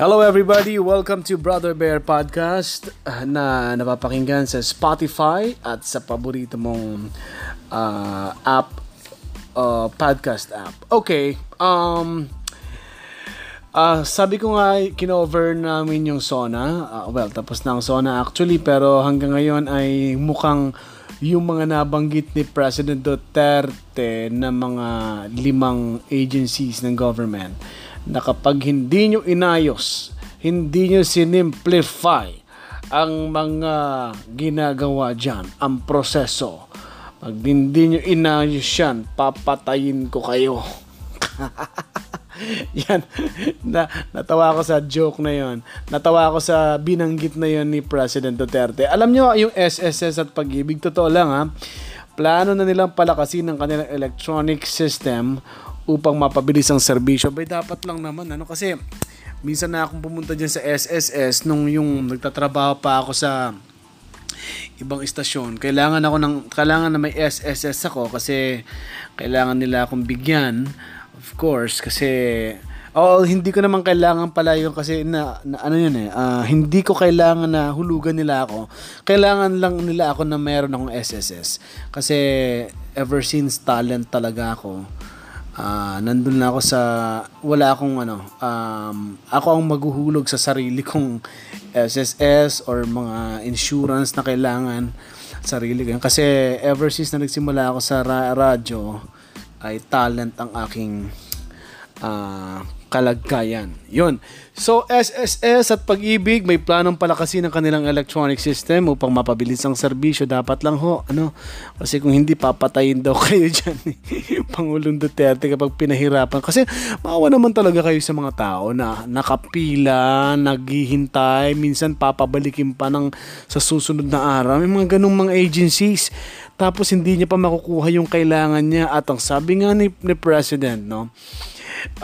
Hello everybody, welcome to Brother Bear Podcast uh, na napapakinggan sa Spotify at sa paborito mong uh, app, uh, podcast app. Okay, um, uh, sabi ko nga, kinover namin yung Sona. Uh, well, tapos na ang Sona actually, pero hanggang ngayon ay mukhang yung mga nabanggit ni President Duterte na mga limang agencies ng government na kapag hindi nyo inayos, hindi nyo sinimplify ang mga ginagawa dyan, ang proseso, pag hindi nyo inayos yan, papatayin ko kayo. yan. Na, natawa ako sa joke na yon. Natawa ako sa binanggit na yon ni President Duterte. Alam nyo, yung SSS at pag-ibig, totoo lang ha, plano na nilang palakasin ang kanilang electronic system upang mapabilis ang serbisyo. Bay dapat lang naman ano kasi minsan na akong pumunta diyan sa SSS nung yung nagtatrabaho pa ako sa ibang istasyon. Kailangan ako ng kailangan na may SSS ako kasi kailangan nila akong bigyan of course kasi Oh, hindi ko naman kailangan pala yung kasi na, na ano yun eh. Uh, hindi ko kailangan na hulugan nila ako. Kailangan lang nila ako na meron akong SSS. Kasi ever since talent talaga ako uh, nandun na ako sa wala akong ano um, ako ang maghuhulog sa sarili kong SSS or mga insurance na kailangan sarili ko kasi ever since na nagsimula ako sa ra- radyo ay talent ang aking uh, kalagkayan. Yun. So, SSS at Pag-ibig may planong palakasin ang kanilang electronic system upang mapabilis ang serbisyo. Dapat lang ho, ano, kasi kung hindi papatayin daw kayo dyan, Pangulong Duterte kapag pinahirapan. Kasi maawa naman talaga kayo sa mga tao na nakapila, naghihintay, minsan papabalikin pa ng sa susunod na araw. May mga ganung mga agencies tapos hindi niya pa makukuha yung kailangan niya at ang sabi nga ni, ni President no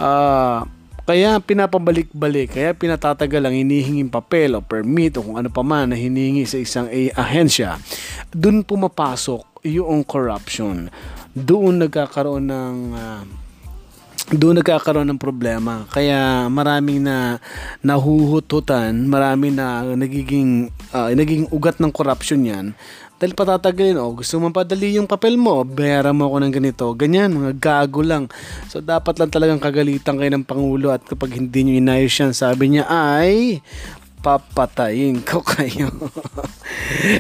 uh, kaya pinapabalik-balik, kaya pinatatagal ang hinihinging papel o permit o kung ano pa man na hinihingi sa isang ahensya. Doon pumapasok yung corruption. Doon nagkakaroon ng uh, doon nagkakaroon ng problema. Kaya maraming na nahuhututan, marami na nagiging uh, naging ugat ng corruption 'yan dahil patatagalin, oh, gusto mo padali yung papel mo, bayaran mo ako ng ganito. Ganyan, mga gago lang. So, dapat lang talagang kagalitan kayo ng Pangulo at kapag hindi nyo inayos yan, sabi niya ay papatayin ko kayo.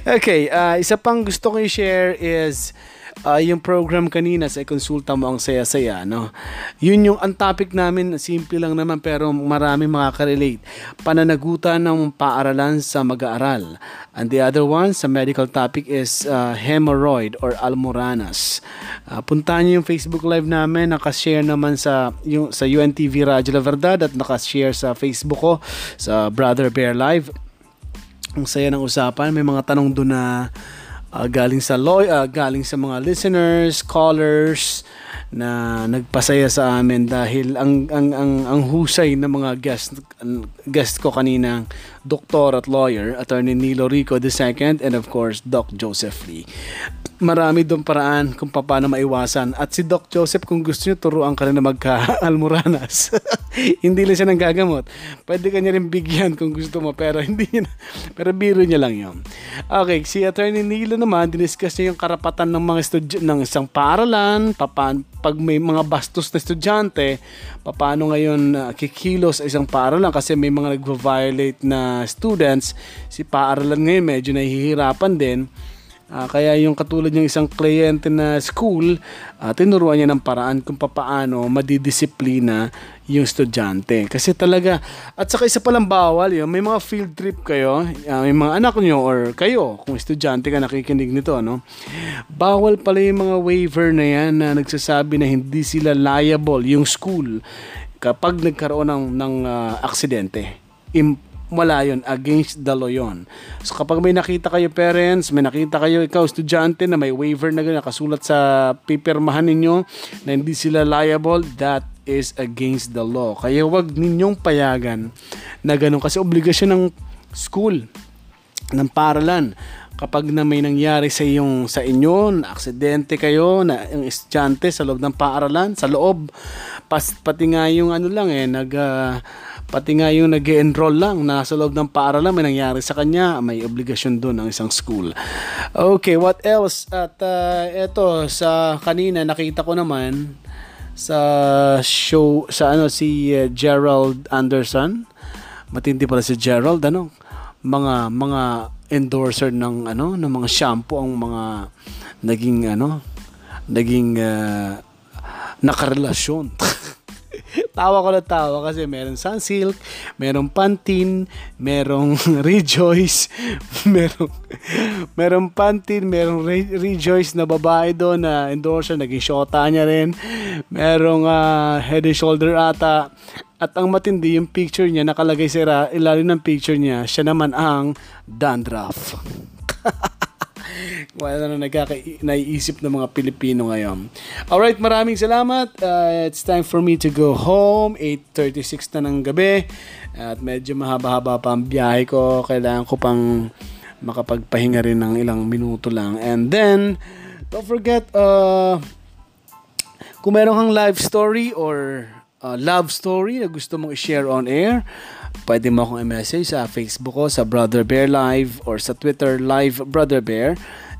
okay, uh, isa pang gusto ko i-share is uh, yung program kanina sa konsulta mo ang saya-saya, no? Yun yung ang topic namin, simple lang naman pero marami makaka-relate. Pananagutan ng paaralan sa mag-aaral. And the other one sa medical topic is uh, hemorrhoid or almoranas. Uh, puntahan niyo yung Facebook Live namin, naka-share naman sa yung sa UNTV Radyo La Verdad at naka-share sa Facebook ko sa Brother Bear Live. Ang saya ng usapan, may mga tanong doon na uh, galing sa law, uh, galing sa mga listeners, callers na nagpasaya sa amin dahil ang ang ang, ang husay ng mga guest guest ko kanina doktor at lawyer attorney Nilo Rico II and of course Doc Joseph Lee marami doon paraan kung paano maiwasan. At si Doc Joseph, kung gusto nyo, turuan ka na magka-almoranas. hindi lang siya nang gagamot. Pwede ka niya rin bigyan kung gusto mo, pero hindi niya, pero biro niya lang yun. Okay, si Attorney Nilo naman, diniscuss niya yung karapatan ng mga estudyo, ng isang paaralan, papan, pag may mga bastos na estudyante, paano ngayon uh, kikilos sa isang paaralan kasi may mga nagvo-violate na students, si paaralan ngayon medyo nahihirapan din Uh, kaya yung katulad ng isang kliyente na school, uh, tinuruan niya ng paraan kung paano madidisiplina yung estudyante. Kasi talaga, at saka isa palang bawal yun, may mga field trip kayo, uh, may mga anak nyo or kayo, kung estudyante ka nakikinig nito, no? bawal pala yung mga waiver na yan na nagsasabi na hindi sila liable, yung school, kapag nagkaroon ng, ng uh, aksidente. Im- wala yun, against the law yun. So kapag may nakita kayo parents, may nakita kayo ikaw estudyante na may waiver na gano'n, nakasulat sa pipirmahan ninyo na hindi sila liable, that is against the law. Kaya wag ninyong payagan na gano'n kasi obligasyon ng school, ng paralan kapag na may nangyari sa iyong sa inyo, na aksidente kayo, na yung estudyante sa loob ng paaralan, sa loob, pas, pati nga yung ano lang eh, nag uh, Pati nga yung nag enroll lang, nasa loob ng paaralan, may nangyari sa kanya, may obligasyon doon ng isang school. Okay, what else? At uh, eto, sa kanina nakita ko naman sa show, sa ano, si uh, Gerald Anderson. Matindi pala si Gerald, ano? Mga, mga endorser ng ano ng mga shampoo ang mga naging ano naging uh, nakarelasyon tawa ko na tawa kasi meron Sunsilk, meron Pantene, merong Rejoice, merong merong Pantene, merong Re- Rejoice na babae doon na endorser, naging shota niya rin. Merong uh, head and shoulder ata. At ang matindi, yung picture niya, nakalagay sa ilalim ng picture niya, siya naman ang dandruff. wala na nagkaka- naiisip ng mga Pilipino ngayon. Alright, maraming salamat. Uh, it's time for me to go home. 8.36 na ng gabi. At medyo mahaba-haba pa ang biyahe ko. Kailangan ko pang makapagpahinga rin ng ilang minuto lang. And then, don't forget, uh, kung meron kang live story or uh, love story na gusto mong i-share on air, pwede mo akong i-message sa Facebook ko, sa Brother Bear Live or sa Twitter Live Brother Bear.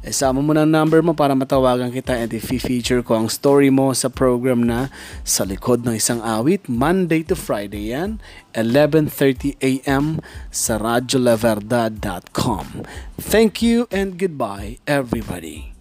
Isama mo na number mo para matawagan kita and i-feature ko ang story mo sa program na Sa Likod ng Isang Awit, Monday to Friday yan, 11.30 a.m. sa radioleverdad.com. Thank you and goodbye everybody.